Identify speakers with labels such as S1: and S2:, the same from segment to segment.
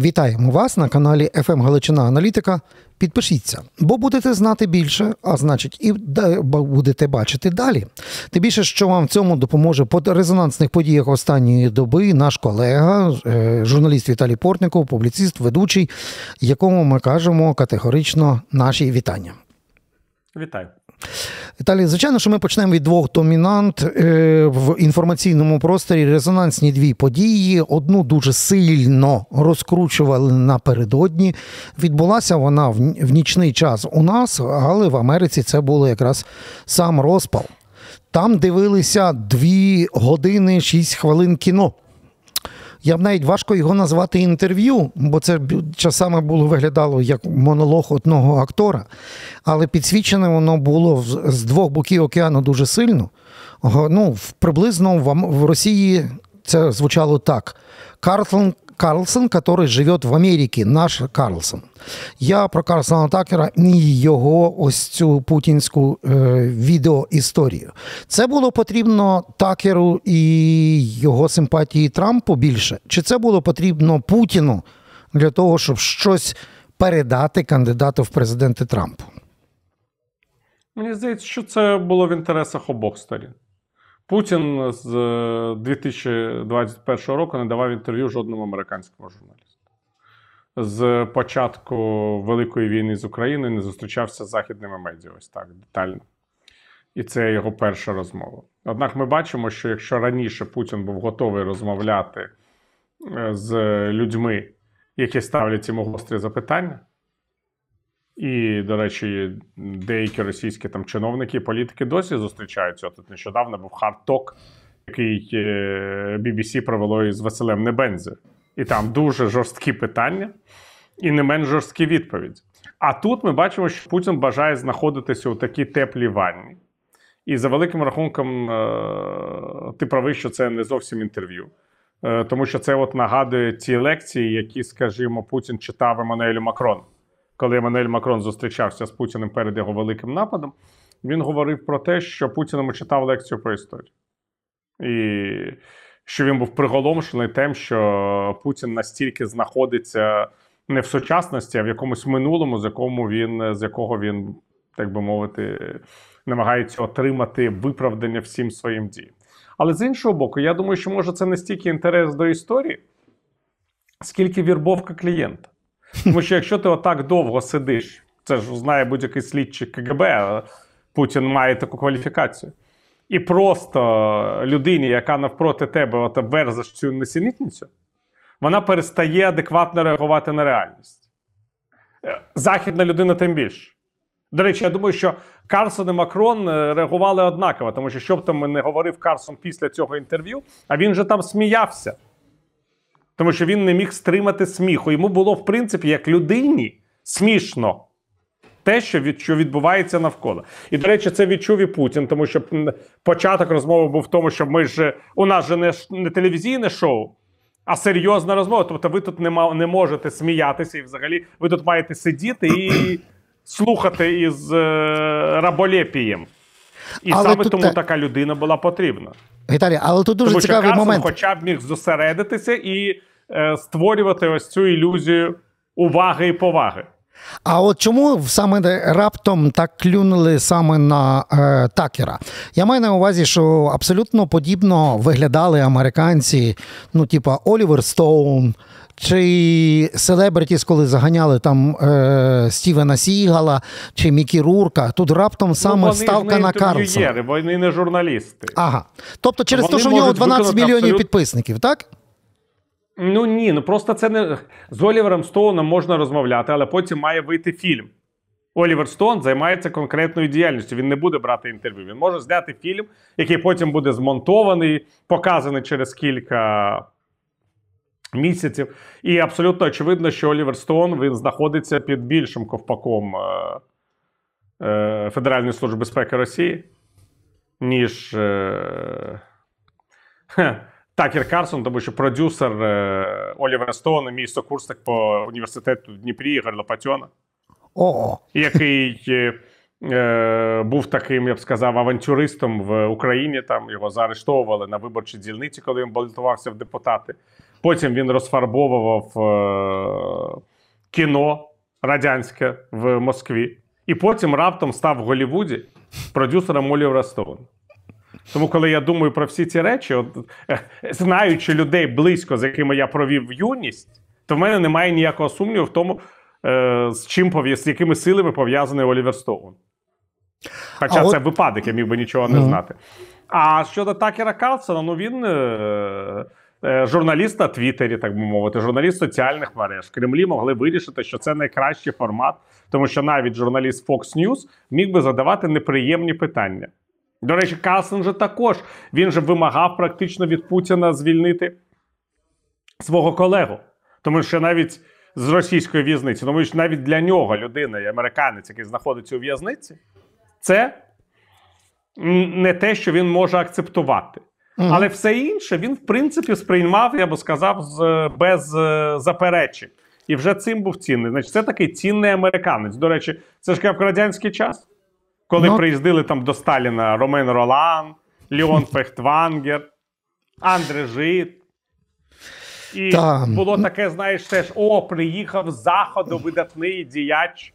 S1: Вітаємо вас на каналі «ФМ Галичина Аналітика. Підпишіться, бо будете знати більше, а значить, і будете бачити далі. Тим більше, що вам в цьому допоможе по резонансних подіях останньої доби наш колега, е, журналіст Віталій Портников, публіцист, ведучий, якому ми кажемо категорично наші вітання.
S2: Вітаю.
S1: Віталій, звичайно, що ми почнемо від двох домінант е, в інформаційному просторі. Резонансні дві події. Одну дуже сильно розкручували напередодні. Відбулася вона в нічний час у нас, але в Америці це було якраз сам розпал. Там дивилися дві години шість хвилин кіно. Я б навіть важко його назвати інтерв'ю, бо це часами було виглядало як монолог одного актора. Але підсвічене воно було з двох боків океану дуже сильно. Ну, Приблизно в Росії це звучало так: Карлсон Карлсон, который живет в Америці, наш Карлсон. Я про Карлсона Такера і його ось цю путінську е, відеоісторію. Це було потрібно Такеру і його симпатії Трампу більше? Чи це було потрібно Путіну для того, щоб щось передати кандидату в президенти Трампу?
S2: Мені здається, що це було в інтересах обох сторін. Путін з 2021 е, року не давав інтерв'ю жодному американському журналісту. З початку Великої війни з Україною не зустрічався з західними медіа ось так детально. І це його перша розмова. Однак ми бачимо, що якщо раніше Путін був готовий розмовляти е, з людьми, які ставлять йому гострі запитання, і, до речі, деякі російські там чиновники політики досі зустрічаються. Тут нещодавно був хардток, який BBC е, провело із Василем Небензи. І там дуже жорсткі питання і не менш жорсткі відповіді. А тут ми бачимо, що Путін бажає знаходитися у такій теплій ванні. І за великим рахунком, е, ти правий, що це не зовсім інтерв'ю. Е, тому що це от нагадує ті лекції, які, скажімо, Путін читав Еммануелю Макрону коли Еммануель Макрон зустрічався з Путіним перед його великим нападом, він говорив про те, що Путін йому читав лекцію про історію. І що він був приголомшений тим, що Путін настільки знаходиться не в сучасності, а в якомусь минулому, з якому він, з якого він, так би мовити, намагається отримати виправдання всім своїм діям. Але з іншого боку, я думаю, що може це не стільки інтерес до історії, скільки вірбовка клієнта. Тому що якщо ти отак довго сидиш, це ж знає будь-який слідчий КГБ, Путін має таку кваліфікацію. І просто людині, яка навпроти тебе от верзеш цю несенітницю, вона перестає адекватно реагувати на реальність. Е, західна людина тим більше. До речі, я думаю, що Карсон і Макрон е, реагували однаково, тому що що б там не говорив Карсон після цього інтерв'ю, а він же там сміявся тому що він не міг стримати сміху. Йому було, в принципі, як людині смішно те, що від, що відбувається навколо. І, до речі, це відчув і Путін, тому що початок розмови був в тому, що ми ж у нас же не, не телевізійне шоу. А серйозна розмова. Тобто, ви тут не не можете сміятися, і взагалі ви тут маєте сидіти і слухати із е, раболепієм. І але саме тому те... така людина була потрібна.
S1: Віталій, але тут дуже
S2: тому,
S1: цікавий
S2: що Карсон
S1: момент.
S2: хоча б міг зосередитися і створювати ось цю ілюзію уваги і поваги.
S1: А от чому саме раптом так клюнули саме на е, такера? Я маю на увазі, що абсолютно подібно виглядали американці, ну, типа Олівер Стоун. Чи селебритіс, коли заганяли там е, Стівена Сігала чи Мікі Рурка, тут раптом саме ну, ставка на Карлсона.
S2: Вони не журналісти.
S1: Ага. Тобто через те, що в нього 12 мільйонів абсолют... підписників, так?
S2: Ну ні, ну просто це не з Олівером Стоуном можна розмовляти, але потім має вийти фільм. Олівер Стоун займається конкретною діяльністю. Він не буде брати інтерв'ю. Він може зняти фільм, який потім буде змонтований, показаний через кілька місяців. І абсолютно очевидно, що Олівер Стоун він знаходиться під більшим ковпаком е, е, Федеральної служби безпеки Росії, ніж. Е, Такер Карсон, тому що продюсер е, Олівера Стоуна, мій сокурсник по університету в Дніпрі Ігор Лопатьона,
S1: О-о.
S2: який е, е, був таким, я б сказав, авантюристом в Україні. Там його заарештовували на виборчій дільниці, коли він балотувався в депутати. Потім він розфарбовував е, кіно радянське в Москві. І потім раптом став в Голлівуді продюсером Олівера Стоуна. Тому, коли я думаю про всі ці речі, от, е, знаючи людей близько, з якими я провів юність, то в мене немає ніякого сумніву в тому, е, з чим пов'я- з якими силами пов'язаний Олівер Стоун. Хоча
S1: А
S2: це
S1: от-
S2: випадок, я міг би нічого не знати. А щодо Такера Карлсона, ну він е, е, журналіст на Твіттері, так би мовити, журналіст соціальних мереж. В Кремлі могли вирішити, що це найкращий формат, тому що навіть журналіст Fox News міг би задавати неприємні питання. До речі, Карлсон же також він же вимагав практично від Путіна звільнити свого колегу. Тому що навіть з російської в'язниці, тому що навіть для нього людина, американець, який знаходиться у в'язниці, це не те, що він може акцептувати.
S1: Мгм.
S2: Але все інше він, в принципі, сприймав, я би сказав, з, без е, заперечень. І вже цим був цінний. Значить, це такий цінний американець. До речі, це ж як в радянський час, коли
S1: Ну.
S2: приїздили там до Сталіна Ромен Ролан, Леон Фехтвангер, Андре Жит. І
S1: Та.
S2: було таке, знаєш, теж: о, приїхав з заходу видатний діяч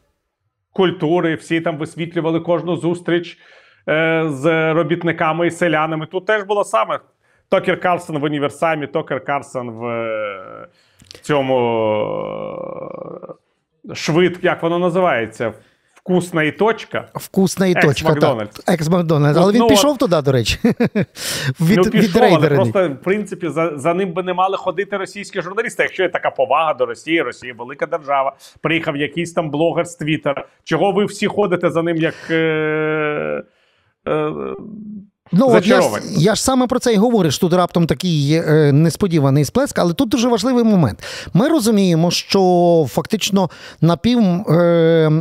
S2: культури. Всі там висвітлювали кожну зустріч е, з робітниками і селянами. Тут теж було саме. Токер Карлсон в універсамі, Токер Карлсон в е, цьому е, швид, як воно називається? Вкусна і точка.
S1: Вкусна і точка.
S2: Екс-Макдональдс.
S1: так. Екс-Макдональдс.
S2: Ну,
S1: Але він
S2: ну,
S1: пішов
S2: от-
S1: туди, до речі. Від,
S2: ну, пішов, але просто, в принципі, за, за ним би не мали ходити російські журналісти. Якщо є така повага до Росії, Росія велика держава. Приїхав якийсь там блогер з Твіттера. Чого ви всі ходите за ним як. Е, е,
S1: Ну, от я, ж- я ж саме про це і говорю, що тут раптом такий е, несподіваний сплеск, але тут дуже важливий момент. Ми розуміємо, що фактично напів е,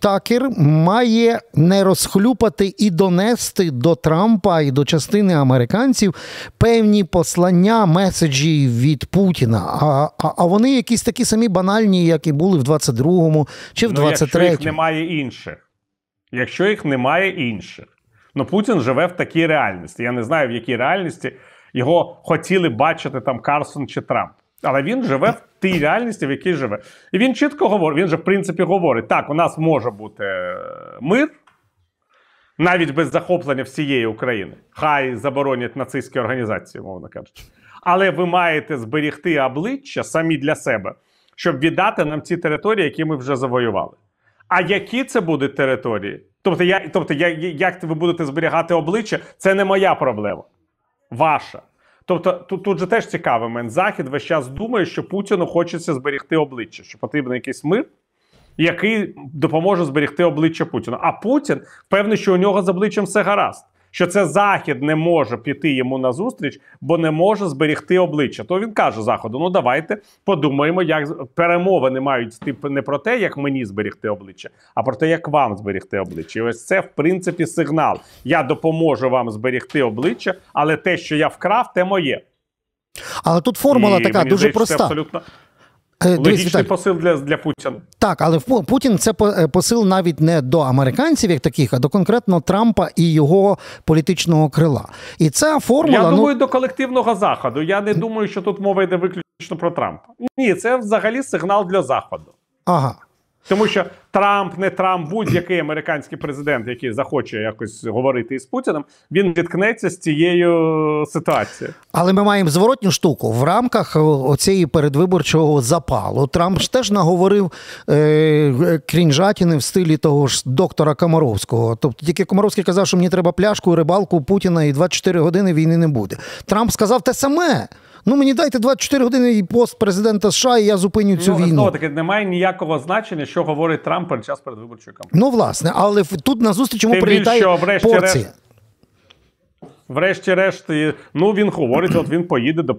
S1: такер має не розхлюпати і донести до Трампа і до частини американців певні послання, меседжі від Путіна. А, а, а вони якісь такі самі банальні, як і були в 22-му чи в
S2: ну, якщо
S1: 23-му.
S2: їх немає інших. Якщо їх немає інших. Ну, Путін живе в такій реальності. Я не знаю, в якій реальності його хотіли бачити там Карсон чи Трамп. Але він живе в тій реальності, в якій живе. І він чітко говорить: він же, в принципі, говорить: так, у нас може бути е, мир, навіть без захоплення всієї України. Хай заборонять нацистські організації, мовно кажучи. Але ви маєте зберігти обличчя самі для себе, щоб віддати нам ці території, які ми вже завоювали. А які це будуть території? Тобто, я, тобто я, як ви будете зберігати обличчя, це не моя проблема. Ваша. Тобто, тут, тут же теж цікавий момент. Захід весь час думає, що Путіну хочеться зберігти обличчя, що потрібен якийсь мир, який допоможе зберігти обличчя Путіна. А Путін певний, що у нього з обличчям все гаразд. Що це Захід не може піти йому на зустріч, бо не може зберегти обличчя. То він каже Заходу: ну давайте подумаємо, як перемовини мають йти не про те, як мені зберегти обличчя, а про те, як вам зберегти обличчя. І ось це, в принципі, сигнал. Я допоможу вам зберегти обличчя, але те, що я вкрав, те моє.
S1: Але тут формула
S2: І
S1: така
S2: мені
S1: дуже
S2: здається,
S1: проста.
S2: Абсолютно логічний
S1: Віталій,
S2: посил для, для Путіна.
S1: Так, але в- Путін це е, посил навіть не до американців, як таких, а до конкретно Трампа і його політичного крила. І ця формула.
S2: Я
S1: ну,
S2: думаю, до колективного заходу. Я не думаю, що тут мова йде виключно про Трампа. Ні, це взагалі сигнал для заходу.
S1: ага.
S2: Тому що Трамп, не Трамп, будь-який американський президент, який захоче якось говорити із Путіним, він зіткнеться з цією ситуацією.
S1: Але ми маємо зворотню штуку. В рамках оцієї передвиборчого запалу Трамп ж теж наговорив е, крінжатіни в стилі того ж доктора Комаровського. Тобто тільки Комаровський казав, що мені треба пляшку, рибалку Путіна і 24 години війни не буде. Трамп сказав те саме. Ну мені дайте 24 години і пост президента США, і я зупиню цю
S2: ну,
S1: війну.
S2: знову таки, немає ніякого значення, що говорить Трамп під час передвиборчої кампанії.
S1: Ну, власне, але тут назустріч йому
S2: Тим
S1: прилітає
S2: більше, врешті-решт,
S1: порція.
S2: Врешті-решт, ну він говорить, от він поїде до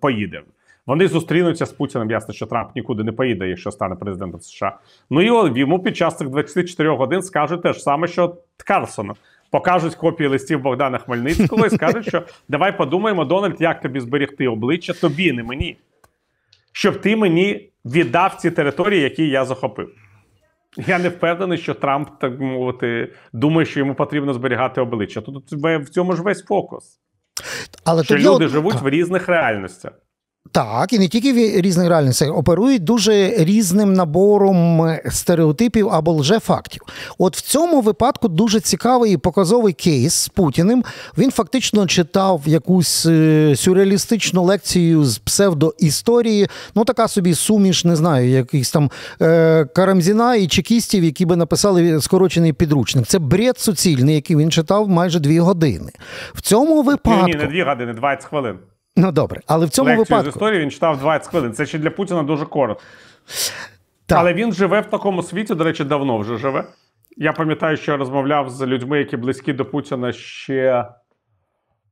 S2: поїде. Вони зустрінуться з Путіним. Ясно, що Трамп нікуди не поїде, якщо стане президентом США. Ну і йому під час цих 24 годин скажуть те ж саме, що Карлсону. Покажуть копії листів Богдана Хмельницького і скажуть, що давай подумаємо, Дональд, як тобі зберегти обличчя, тобі, не мені. Щоб ти мені віддав ці території, які я захопив. Я не впевнений, що Трамп, так мовити, думає, що йому потрібно зберігати обличчя. Тут в цьому ж весь фокус.
S1: Але
S2: що люди
S1: от-
S2: живуть в різних реальностях.
S1: Так, і не тільки в різних реальностях, оперують дуже різним набором е, стереотипів або лжефактів. От в цьому випадку дуже цікавий і показовий кейс з Путіним. Він фактично читав якусь е, сюрреалістичну лекцію з псевдоісторії, ну така собі суміш, не знаю, якихось там е, Карамзіна і чекістів, які би написали скорочений підручник. Це бред суцільний, який він читав майже дві години. В цьому випадку.
S2: Ні, ні, не дві години, 20 хвилин.
S1: Ну добре, але в цьому
S2: Лекцію з історії він читав 20 хвилин. Це ще для Путіна дуже коротко.
S1: Так.
S2: Але він живе в такому світі, до речі, давно вже живе. Я пам'ятаю, що я розмовляв з людьми, які близькі до Путіна ще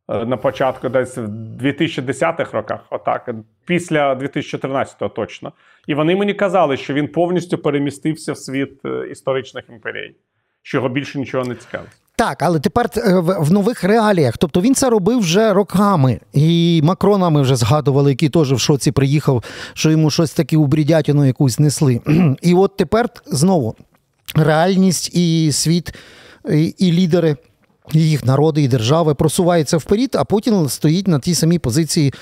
S2: е, на початку, десь в 2010-х роках, отак, після 2014-го точно. І вони мені казали, що він повністю перемістився в світ е, історичних імперій, що його більше нічого не цікавить.
S1: Так, але тепер е, в, нових реаліях. Тобто він це робив вже роками. І Макрона ми вже згадували, який теж в шоці приїхав, що йому щось таке у брідятину якусь несли. І от тепер знову реальність і світ, і, і лідери. Їх народи і держави просуваються вперед, а Путін стоїть на тій самій позиції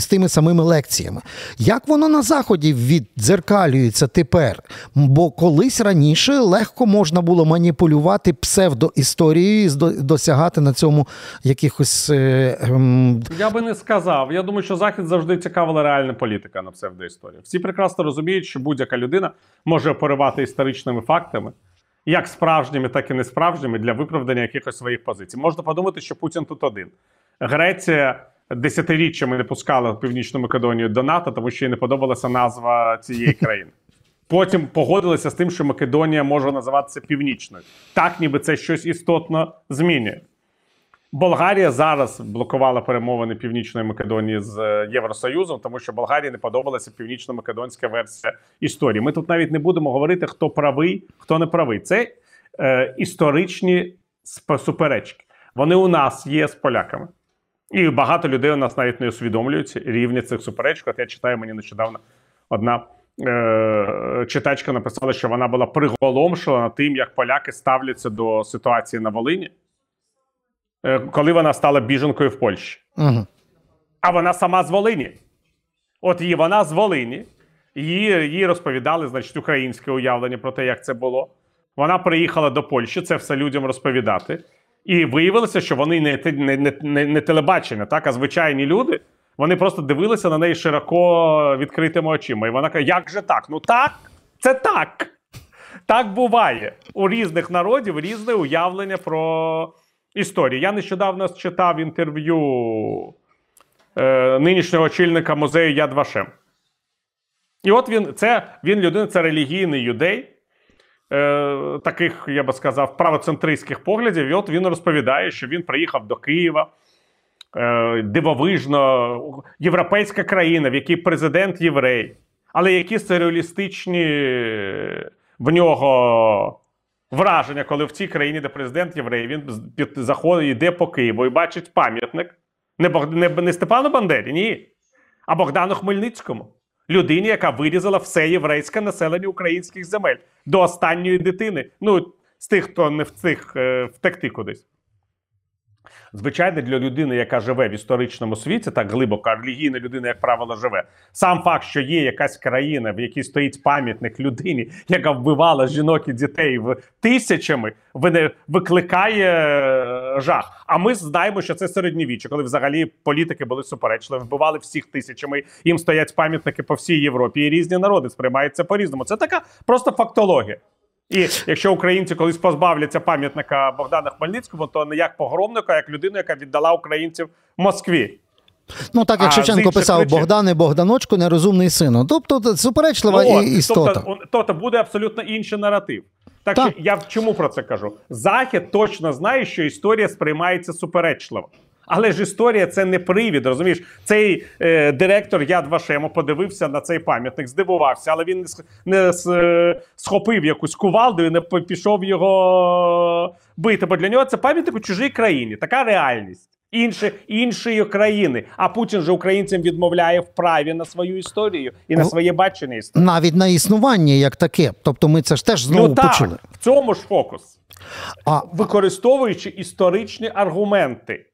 S1: з тими самими лекціями. Як воно на заході віддзеркалюється тепер? Бо колись раніше легко можна було маніпулювати псевдоісторією і досягати на цьому якихось. Е, ем,
S2: Я би не сказав. Я думаю, що Захід завжди цікавила реальна політика на псевдоісторії. Всі прекрасно розуміють, що будь-яка людина може оперувати історичними фактами, як справжніми, так і несправжніми, для виправдання якихось своїх позицій. Можна подумати, що Путін тут один. Греція десятиріччями не пускала Північну Македонію до НАТО, тому що їй не подобалася назва цієї країни. Потім погодилися з тим, що Македонія може називатися Північною. Так, ніби це щось істотно змінює. Болгарія зараз блокувала перемовини Північної Македонії з е, Євросоюзом, тому що Болгарії не подобалася північно-македонська версія історії. Ми тут навіть не будемо говорити, хто правий, хто не правий. Це е, історичні суперечки. Вони у нас є з поляками. І багато людей у нас навіть не усвідомлюють рівня цих суперечок. От я читаю мені нещодавно одна е, читачка написала, що вона була приголомшена тим, як поляки ставляться до ситуації на Волині, коли вона стала біженкою в Польщі.
S1: угу.
S2: А вона сама з Волині. От її вона з Волині. Її, їй розповідали, значить, українське уявлення про те, як це було. Вона приїхала до Польщі, це все людям розповідати. І виявилося, що вони не, не, не, не телебачення, так, а звичайні люди. Вони просто дивилися на неї широко відкритими очима. І вона каже: як же так? Ну так, це так. Так буває. У різних народів різне уявлення про історію. Я нещодавно читав інтерв'ю е, нинішнього очільника музею Яд Вашем. І от він, це він людина, це релігійний юдей, е, таких, я би сказав, правоцентристських поглядів. І от він розповідає, що він приїхав до Києва. Е, дивовижно, європейська країна, в якій президент єврей, але які сюрреалістичні в нього враження, коли в цій країні, де президент єврей, він під- заходить, йде по Києву і бачить пам'ятник. Не, Бог, не, не Степану Бандері, ні. А Богдану Хмельницькому. Людині, яка вирізала все єврейське населення українських земель до останньої дитини. Ну, з тих, хто не встиг е, втекти кудись. Звичайно, для людини, яка живе в історичному світі, так глибоко, релігійна людина, як правило, живе. Сам факт, що є якась країна, в якій стоїть пам'ятник людині, яка вбивала жінок і дітей в тисячами, викликає е, жах. А ми знаємо, що це середньовіччя, коли взагалі політики були суперечливі, вбивали всіх тисячами. Їм стоять пам'ятники по всій Європі, і різні народи сприймаються по-різному. Це така просто фактологія. І якщо українці колись позбавляться пам'ятника Богдана Хмельницького, то не як погромника, а як людину, яка віддала українців Москві.
S1: Ну так як
S2: А
S1: Шевченко писав
S2: причин-
S1: Богдане Богданочку, нерозумний сину. Тобто це суперечлива
S2: Ну, от,
S1: і- істота.
S2: Тобто, он- тобто буде абсолютно інший наратив. Так
S1: Так.
S2: що я чому про це кажу? Захід точно знає, що історія сприймається суперечливо. Але ж історія це не привід, розумієш? Цей е, директор Яд Вашему подивився на цей пам'ятник, здивувався, але він не, схопив якусь кувалду і не пішов його бити. Бо для нього це пам'ятник у чужій країні. Така реальність. Інше, іншої країни. А Путін же українцям відмовляє в праві на свою історію і на своє бачення історії.
S1: Навіть на існування як таке. Тобто ми це ж теж знову
S2: ну, так,
S1: почули.
S2: В цьому ж фокус.
S1: А,
S2: Використовуючи історичні аргументи.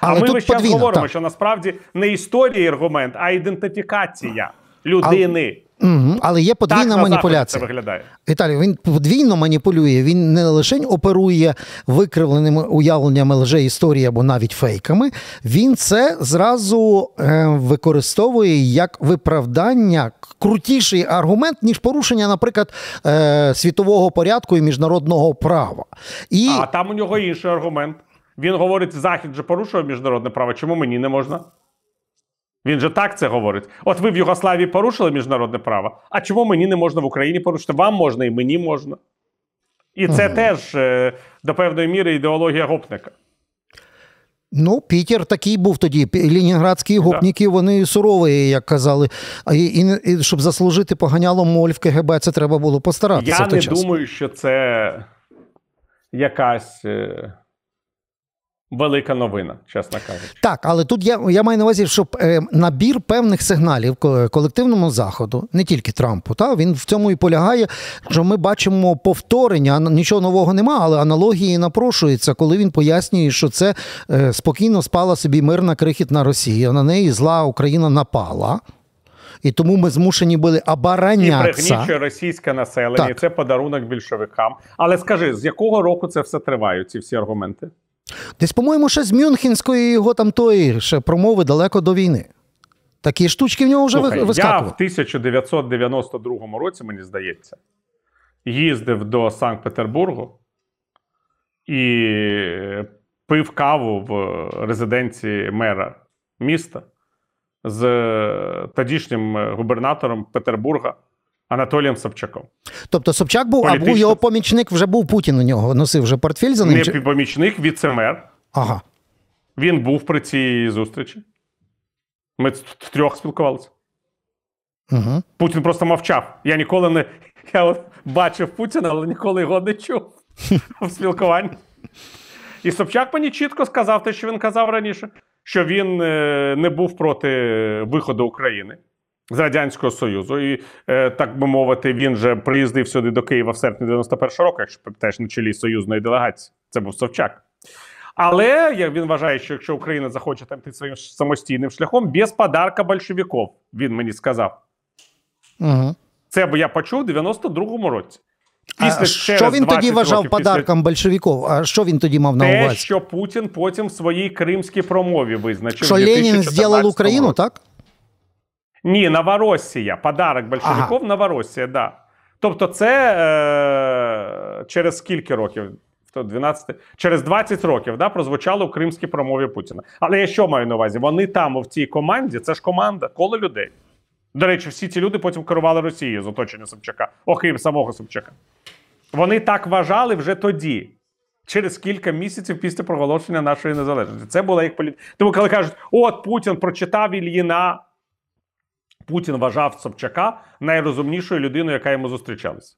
S1: Але
S2: а ми весь час
S1: подвійно,
S2: говоримо,
S1: так.
S2: що насправді не історія аргумент, а ідентифікація людини.
S1: Угу. Але є подвійна
S2: на Заході
S1: маніпуляція.
S2: це виглядає.
S1: Віталій, він подвійно маніпулює. Він не лише оперує викривленими уявленнями лже історії або навіть фейками. Він це зразу е, використовує як виправдання, крутіший аргумент, ніж порушення, наприклад, е, світового порядку і міжнародного права. І
S2: А там у нього інший аргумент. Він говорить: Захід же порушує міжнародне право. Чому мені не можна? Він же так це говорить. От ви в Югославії порушили міжнародне право. А чому мені не можна в Україні порушити? Вам можна і мені можна. І це теж е, до певної міри ідеологія гопника.
S1: Ну, Пітер такий був тоді. Ленінградські гопніки, вони сурові, як казали. І, і, і щоб заслужити поганялом моль в КГБ, це треба було постаратися.
S2: Я
S1: в той
S2: не
S1: час.
S2: думаю, що це якась е, велика новина, чесно кажучи.
S1: Так, але тут я, я маю на увазі, щоб е, набір певних сигналів колективному заходу, не тільки Трампу, та він в цьому і полягає, що ми бачимо повторення, нічого нового нема, але аналогії напрошуються, коли він пояснює, що це е, спокійно спала собі мирна крихітна Росія, на неї зла Україна напала. І тому ми змушені були
S2: І пригнічує російське населення,
S1: Так.
S2: це подарунок більшовикам. Але скажи, з якого року це все триває, ці всі аргументи?
S1: Десь, по-моєму, ще з Мюнхенської його там тої ще промови далеко до війни. Такі штучки в нього вже
S2: Слухай,
S1: ви-
S2: я в 1992 році, мені здається, їздив до Санкт-Петербургу і пив каву в резиденції мера міста з тодішнім губернатором Петербурга Анатолієм Собчаком.
S1: Тобто Собчак був, а був його помічник, вже був Путін у нього, носив вже портфель за ним.
S2: Не
S1: чи-
S2: помічник, віце-мер.
S1: Ага.
S2: Він був при цій зустрічі. Ми втрьох спілкувалися.
S1: Угу.
S2: Путін просто мовчав. Я ніколи не я от бачив Путіна, але ніколи його не чув в спілкуванні. І Собчак мені чітко сказав те, що він казав раніше, що він е, не був проти виходу України з Радянського Союзу. І, е, так би мовити, він же приїздив сюди до Києва в серпні 91-го року, якщо теж на чолі союзної делегації. Це був Собчак. Але як він вважає, що якщо Україна захоче там йти своїм самостійним шляхом, без подарка большевиків, він мені сказав.
S1: Угу.
S2: Це б я почув у 92-му році.
S1: А що він тоді вважав подарком большевиків? А що він тоді мав на увазі?
S2: Те, що Путін потім в своїй кримській промові визначив.
S1: Що Ленін зробив Україну, так?
S2: Ні, Новороссія. Подарок большевиків
S1: Ага.
S2: Новороссія, да. Тобто, це е- через скільки років? 12, через 20 років да, прозвучало в кримській промові Путіна. Але я що маю на увазі? Вони там, в цій команді, це ж команда, коло людей. До речі, всі ці люди потім керували Росією з оточення Собчака, окрім самого Собчака. Вони так вважали вже тоді, через кілька місяців після проголошення нашої незалежності. Це була їх політика. Тому, коли кажуть, от Путін прочитав Ільїна, Путін вважав Собчака найрозумнішою людиною, яка йому зустрічалася.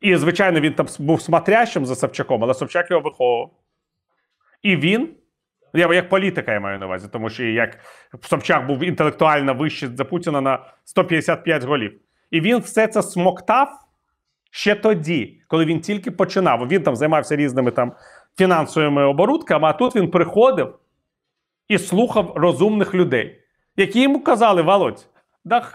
S2: І, звичайно, він там був смотрящим за Собчаком, але Собчак його виховував. І він, я як політика я маю на увазі, тому що як Собчак був інтелектуально вищий за Путіна на 155 голів. І він все це смоктав ще тоді, коли він тільки починав. Він там займався різними там фінансовими оборудками, а тут він приходив і слухав розумних людей, які йому казали: Володь, да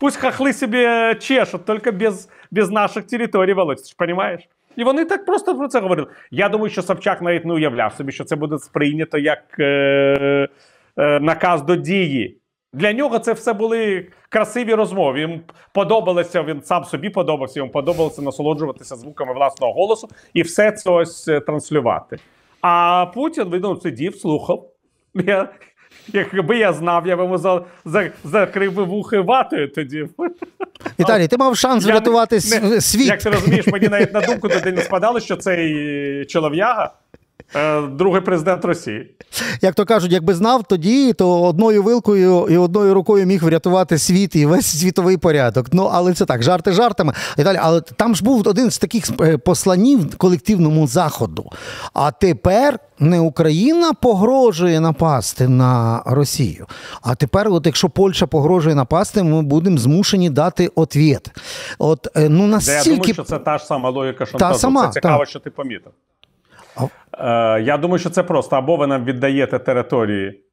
S2: пусть хахли собі чешуть, тільки без, без наших територій, Володь, ти ж розумієш? І вони так просто про це говорили. Я думаю, що Собчак навіть не уявляв собі, що це буде сприйнято як е, е, наказ до дії. Для нього це все були красиві розмови. Йому подобалося, він сам собі подобався, йому подобалося насолоджуватися звуками власного голосу і все це ось е, транслювати. А Путін видно, сидів, слухав. Я, якби я знав, я б йому за, за, закрив би вухи ватою тоді.
S1: Віталій, ти мав шанс врятувати світ.
S2: Як ти розумієш, мені навіть на думку тоді не спадало, що цей чолов'яга другий президент Росії.
S1: Як то кажуть, якби знав тоді, то одною вилкою і одною рукою міг врятувати світ і весь світовий порядок. Ну, але це так, жарти жартами і далі. Але там ж був один з таких е, посланів колективному заходу. А тепер не Україна погрожує напасти на Росію. А тепер, от якщо Польща погрожує напасти, ми будемо змушені дати ответ. От ну настільки...
S2: Я думаю, що це та ж сама логіка шантажу. Та сама, це цікаво, та. що ти помітив. Е, Я думаю, що це просто або ви нам віддаєте території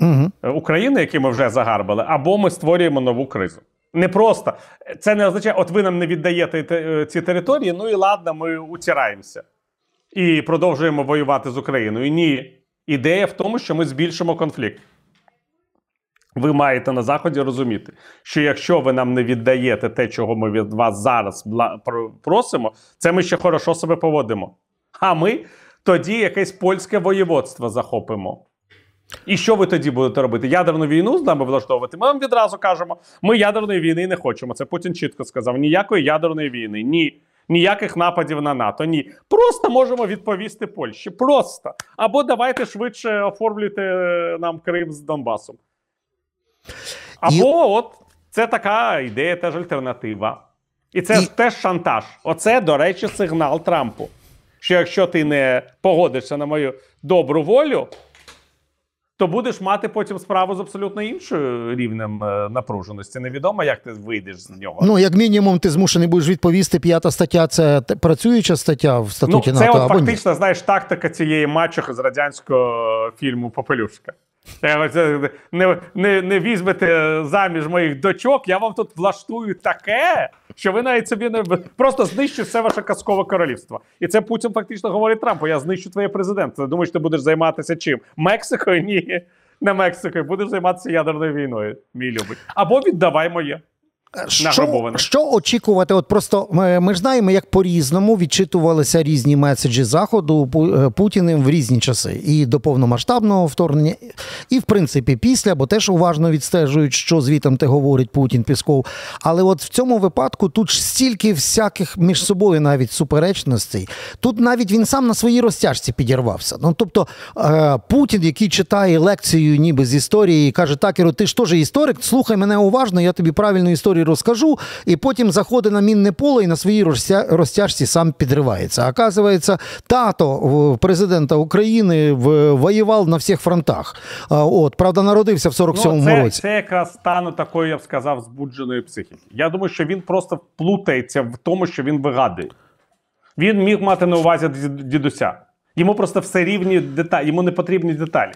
S2: угу. України, які ми вже загарбали, або ми створюємо нову кризу. Не просто це не означає, от ви нам не віддаєте е, ці території. Ну і ладно, ми утираємося і продовжуємо воювати з Україною. Ні, ідея в тому, що ми збільшимо конфлікт. Ви маєте на заході розуміти, що якщо ви нам не віддаєте те, чого ми від вас зараз просимо, це ми ще хорошо себе поводимо. А ми тоді якесь польське воєводство захопимо. І що ви тоді будете робити? Ядерну війну з нами влаштовувати? Ми вам відразу кажемо: ми ядерної війни не хочемо. Це Путін чітко сказав: ніякої ядерної війни, ні. Ніяких нападів на НАТО. Ні. Просто можемо відповісти Польщі. Просто. Або давайте швидше оформлюйте нам Крим з Донбасом. Або І... от це така ідея, теж альтернатива. І це І... теж шантаж. Оце, до речі, сигнал Трампу що якщо ти не погодишся на мою добру волю, то будеш мати потім справу з абсолютно іншим рівнем е, напруженості. Невідомо, як ти вийдеш з нього.
S1: Ну, як мінімум, ти змушений будеш відповісти. П'ята стаття це працююча стаття в статуті
S2: ну, це
S1: НАТО.
S2: Це от фактично, знаєш, тактика цієї мачухи з радянського фільму Попелюшка. Не не, не візьмете заміж моїх дочок, я вам тут влаштую таке, що ви навіть собі не просто знищу все ваше казкове королівство. І це Путін фактично говорить Трампу: я знищу твоє президентство. Думаєш, ти будеш займатися чим? Мексикою? Ні, не Мексикою. Будеш займатися ядерною війною, мій любий. Або віддавай моє.
S1: Що що очікувати? От просто ми, ми ж знаємо, як по-різному відчитувалися різні меседжі Заходу е, Путіним в різні часи, і до повномасштабного вторгнення, і в принципі після, бо теж уважно відстежують, що звітом те говорить Путін Пісков. Але от в цьому випадку тут ж стільки всяких між собою навіть суперечностей. Тут навіть він сам на своїй розтяжці підірвався. Ну тобто е, Путін, який читає лекцію, ніби з історії, і каже: Такеру, ти ж теж історик, слухай мене уважно, я тобі правильну історію історії розкажу, і потім заходить на мінне поле і на своїй розтяжці сам підривається. Оказується, тато президента України воював на всіх фронтах. От, правда, народився в 47-му ну, це, році.
S2: Це якраз стану такої, я б сказав, збудженої психіки. Я думаю, що він просто плутається в тому, що він вигадує. Він міг мати на увазі дідуся. Йому просто все рівні деталі, йому не потрібні деталі.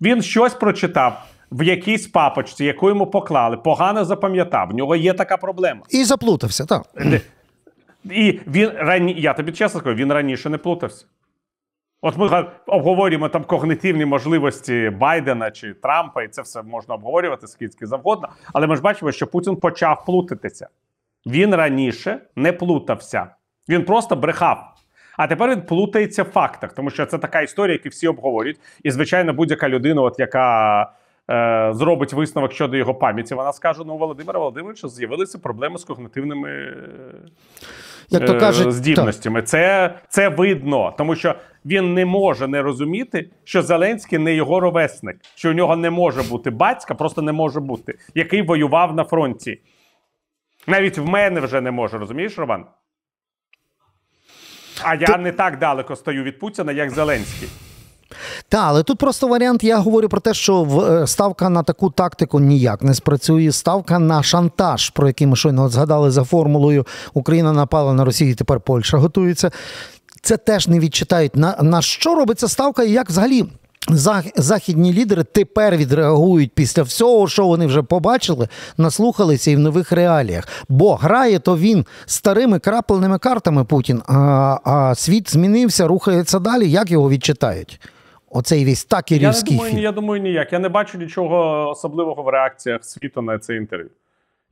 S2: Він щось прочитав в якійсь папочці, яку йому поклали, погано запам'ятав. В нього є така проблема.
S1: І заплутався, так.
S2: І він рані... я тобі чесно скажу, він раніше не плутався. От ми обговорюємо там когнитивні можливості Байдена чи Трампа, і це все можна обговорювати скільки завгодно. Але ми ж бачимо, що Путін почав плутатися. Він раніше не плутався. Він просто брехав. А тепер він плутається в фактах, тому що це така історія, яку всі обговорюють. І, звичайно, будь-яка людина, от яка е, зробить висновок щодо його пам'яті, вона скаже: ну, Володимира Володимировича з'явилися проблеми з когнитивними Як то е, кажуть, здібностями. Це, Це видно, тому що він не може не розуміти, що Зеленський не його ровесник, що у нього не може бути батька, просто не може бути, який воював на фронті. Навіть в мене вже не може, розумієш, Роман? А я не так далеко стою від Путіна, як Зеленський.
S1: Так, але тут просто варіант. Я говорю про те, що е, ставка на таку тактику ніяк не спрацює. Ставка на шантаж, про який ми щойно згадали за формулою Україна напала на Росію, тепер Польща готується. Це теж не відчитають. На, на що робиться ставка і як взагалі. Західні лідери тепер відреагують після всього, що вони вже побачили, наслухалися і в нових реаліях. Бо грає то він старими крапленими картами Путін, а а світ змінився, рухається далі. Як його відчитають? Оцей весь такерівський
S2: я не думаю, фільм. Я думаю, ніяк. Я не бачу нічого особливого в реакціях світу на це інтерв'ю.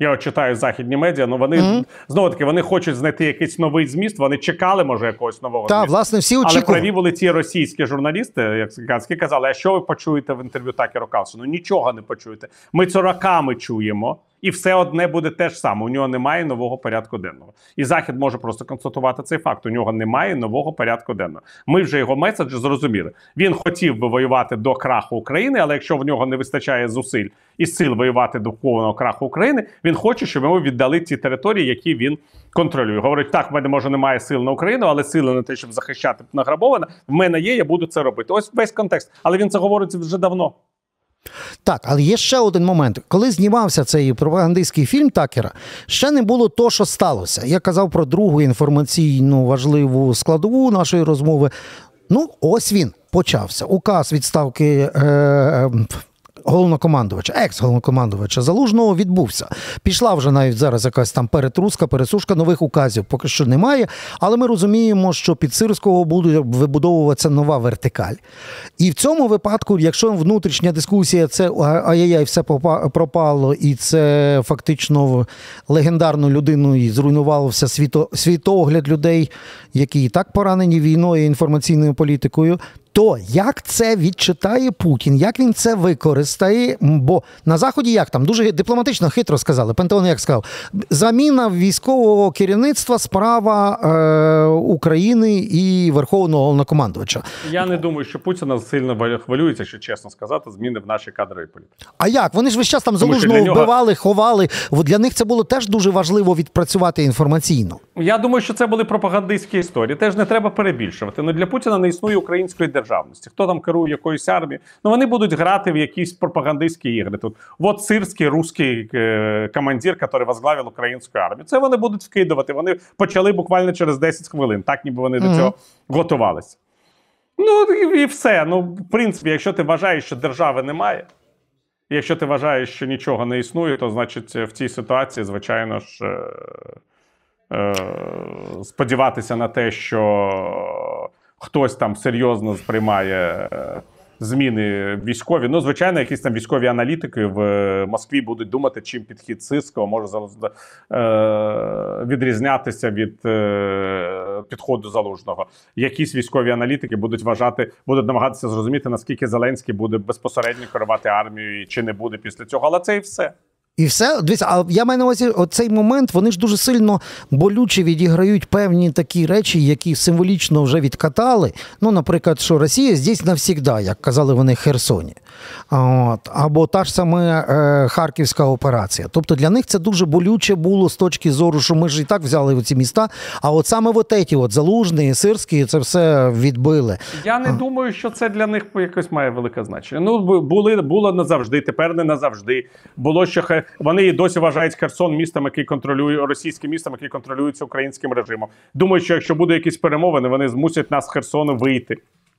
S2: Я от читаю західні медіа, ну вони mm-hmm. знову таки вони хочуть знайти якийсь новий зміст. Вони чекали, може, якогось нового
S1: Так, власне, всі очікували.
S2: Але праві були ті російські журналісти, як сказки казали, а що ви почуєте в інтерв'ю Такеру Калсону? Нічого не почуєте. Ми це роками чуємо. І все одне буде те ж саме. У нього немає нового порядку денного. І Захід може просто констатувати цей факт. У нього немає нового порядку денного. Ми вже його меседжі зрозуміли. Він хотів би воювати до краху України, але якщо в нього не вистачає зусиль і сил воювати до повного краху України, він хоче, щоб йому віддали ті території, які він контролює. Говорить, так, в мене може немає сил на Україну, але сили на те, щоб захищати награбоване, в мене є. Я буду це робити. Ось весь контекст. Але він це говорить вже давно.
S1: Так, але є ще один момент. Коли знімався цей пропагандистський фільм Такера, ще не було то, що сталося. Я казав про другу інформаційну важливу складову нашої розмови. Ну, ось він почався. Указ відставки. Е- Головнокомандувача, екс-головнокомандувача Залужного відбувся. Пішла вже навіть зараз якась там перетруска, пересушка нових указів поки що немає. Але ми розуміємо, що під Сирського буде вибудовуватися нова вертикаль. І в цьому випадку, якщо внутрішня дискусія, це ай-яй-яй, все пропало, і це фактично легендарну людину і зруйнувався світо, світогляд людей, які і так поранені війною інформаційною політикою, то як це відчитає Путін, як він це використає? Бо на заході як там дуже дипломатично хитро сказали. Пентагон як сказав, заміна військового керівництва справа е, України і Верховного Головнокомандувача.
S2: Я не думаю, що Путіна сильно хвилюється, що чесно сказати, зміни в нашій кадровій політиці.
S1: А як вони ж весь час там залужного нього... вбивали, ховали? Для них це було теж дуже важливо відпрацювати інформаційно.
S2: Я думаю, що це були пропагандистські історії. Теж не треба перебільшувати. Ну для Путіна не існує української державності. Хто там керує якоюсь армією? Ну вони будуть грати в якісь пропагандистські ігри. Тут от сирський русський е, командир, який возглавив українську армію. Це вони будуть вкидувати. Вони почали буквально через 10 хвилин. Так ніби вони mm-hmm. до цього готувалися. Ну і, і все. Ну, в принципі, якщо ти вважаєш, що держави немає. Якщо ти вважаєш, що нічого не існує, то значить в цій ситуації, звичайно ж, е, е, сподіватися на те, що хтось там серйозно сприймає е, зміни військові. Ну, звичайно, якісь там військові аналітики в Москві будуть думати, чим підхід Сирського може відрізнятися від підходу залужного. Якісь військові аналітики будуть вважати, будуть намагатися зрозуміти, наскільки Зеленський буде безпосередньо керувати армією, чи не буде після цього. Але це і все.
S1: І все, дивіться, а я маю на увазі оцей момент, вони ж дуже сильно болюче відіграють певні такі речі, які символічно вже відкатали. Ну, наприклад, що Росія здесь навсігда, як казали вони Херсоні. От. Або та ж саме е, Харківська операція. Тобто для них це дуже болюче було з точки зору, що ми ж і так взяли ці міста. А от саме от еті, от Залужний, Сирський, це все відбили.
S2: Я не а. думаю, що це для них якось має велике значення. Ну, були, було назавжди, тепер не назавжди. Було що вони і досі вважають Херсон містом, який контролює російським містом, який контролюється українським режимом. Думаю, що якщо буде якісь перемовини, вони змусять нас з Херсону вийти.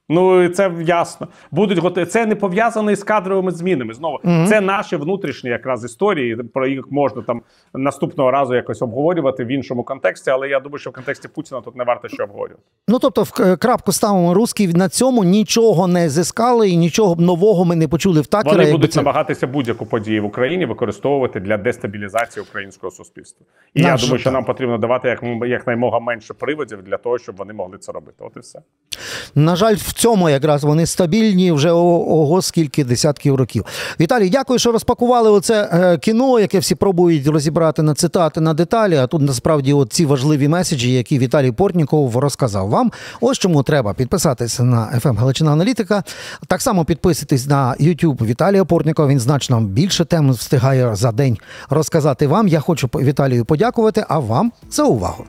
S2: Ну це ясно. Будуть готові. Це не пов'язано із кадровими змінами. Знову mm-hmm. це наші внутрішні якраз історії. Про їх можна там наступного разу якось обговорювати в іншому контексті. Але я думаю, що в контексті Путіна тут не варто що обговорювати.
S1: Ну тобто, в крапку ставимо русські на цьому нічого не зискали і нічого нового ми не почули в Такера.
S2: Вони будуть це... намагатися будь-яку подію в Україні використовувати для дестабілізації українського суспільства. І Наш я думаю, що нам потрібно давати як якнаймога менше приводів для того, щоб вони могли це робити. От і все
S1: на жаль, в цьому якраз вони стабільні вже ого скільки десятків років. Віталій, дякую, що розпакували оце е, кіно, яке всі пробують розібрати на цитати на деталі. А тут насправді от ці важливі меседжі, які Віталій Портніков розказав вам. Ось чому треба підписатися на FM Галичина Аналітика. Так само підписуйтесь на YouTube Віталія Портнікова. Він значно більше тем встигає за день розказати вам. Я хочу Віталію подякувати, а вам за увагу.